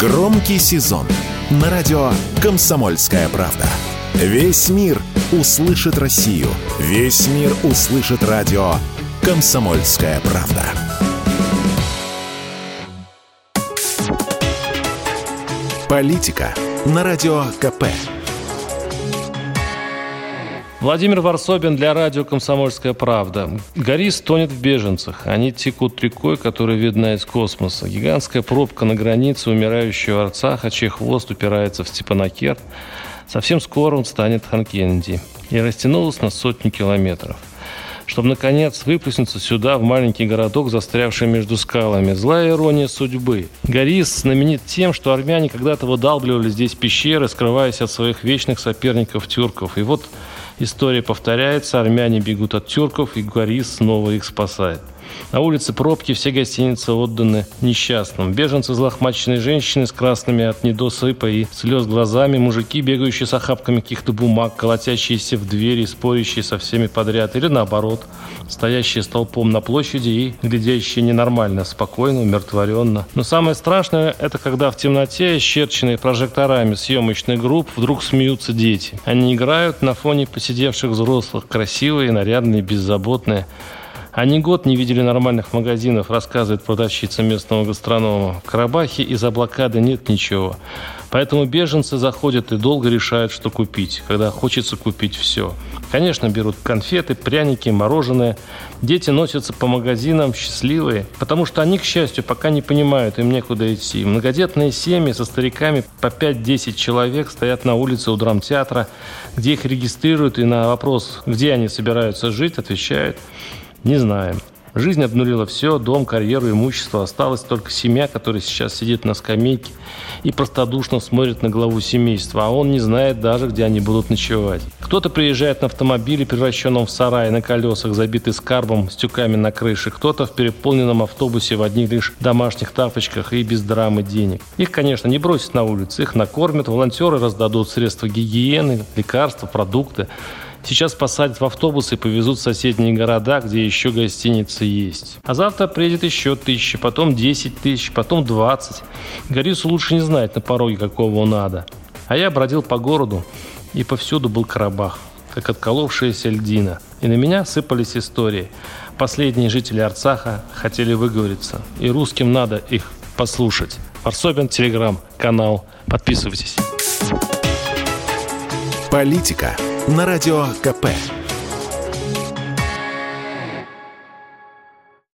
Громкий сезон на радио «Комсомольская правда». Весь мир услышит Россию. Весь мир услышит радио «Комсомольская правда». Политика на радио КП. Владимир Варсобин для радио «Комсомольская правда». Горис тонет в беженцах. Они текут рекой, которая видна из космоса. Гигантская пробка на границе умирающего Арцаха, чей хвост упирается в Степанакерт. Совсем скоро он станет Ханкенди. И растянулась на сотни километров чтобы, наконец, выплеснуться сюда, в маленький городок, застрявший между скалами. Злая ирония судьбы. Горис знаменит тем, что армяне когда-то выдалбливали здесь пещеры, скрываясь от своих вечных соперников тюрков. И вот история повторяется, армяне бегут от тюрков, и Горис снова их спасает. На улице пробки, все гостиницы отданы несчастным. Беженцы, злохмаченные женщины с красными от недосыпа и слез глазами, мужики, бегающие с охапками каких-то бумаг, колотящиеся в двери, спорящие со всеми подряд, или наоборот, стоящие столпом на площади и глядящие ненормально, спокойно, умиротворенно. Но самое страшное – это когда в темноте, исчерченные прожекторами съемочных групп, вдруг смеются дети. Они играют на фоне посидевших взрослых, красивые, нарядные, беззаботные. Они год не видели нормальных магазинов, рассказывает продавщица местного гастронома. В Карабахе из-за блокады нет ничего. Поэтому беженцы заходят и долго решают, что купить, когда хочется купить все. Конечно, берут конфеты, пряники, мороженое. Дети носятся по магазинам счастливые, потому что они, к счастью, пока не понимают, им некуда идти. Многодетные семьи со стариками по 5-10 человек стоят на улице у драмтеатра, где их регистрируют, и на вопрос, где они собираются жить, отвечают – не знаем. Жизнь обнулила все, дом, карьеру, имущество. Осталась только семья, которая сейчас сидит на скамейке и простодушно смотрит на главу семейства, а он не знает даже, где они будут ночевать. Кто-то приезжает на автомобиле, превращенном в сарай на колесах, забитый скарбом, с тюками на крыше. Кто-то в переполненном автобусе в одних лишь домашних тапочках и без драмы денег. Их, конечно, не бросят на улице. Их накормят, волонтеры раздадут средства гигиены, лекарства, продукты. Сейчас посадят в автобус и повезут в соседние города, где еще гостиницы есть. А завтра приедет еще тысяча, потом 10 тысяч, потом 20. Горису лучше не знать на пороге, какого надо. А я бродил по городу, и повсюду был Карабах, как отколовшаяся льдина. И на меня сыпались истории. Последние жители Арцаха хотели выговориться, и русским надо их послушать. Варсобин, Телеграм, канал. Подписывайтесь. Политика на радио КП.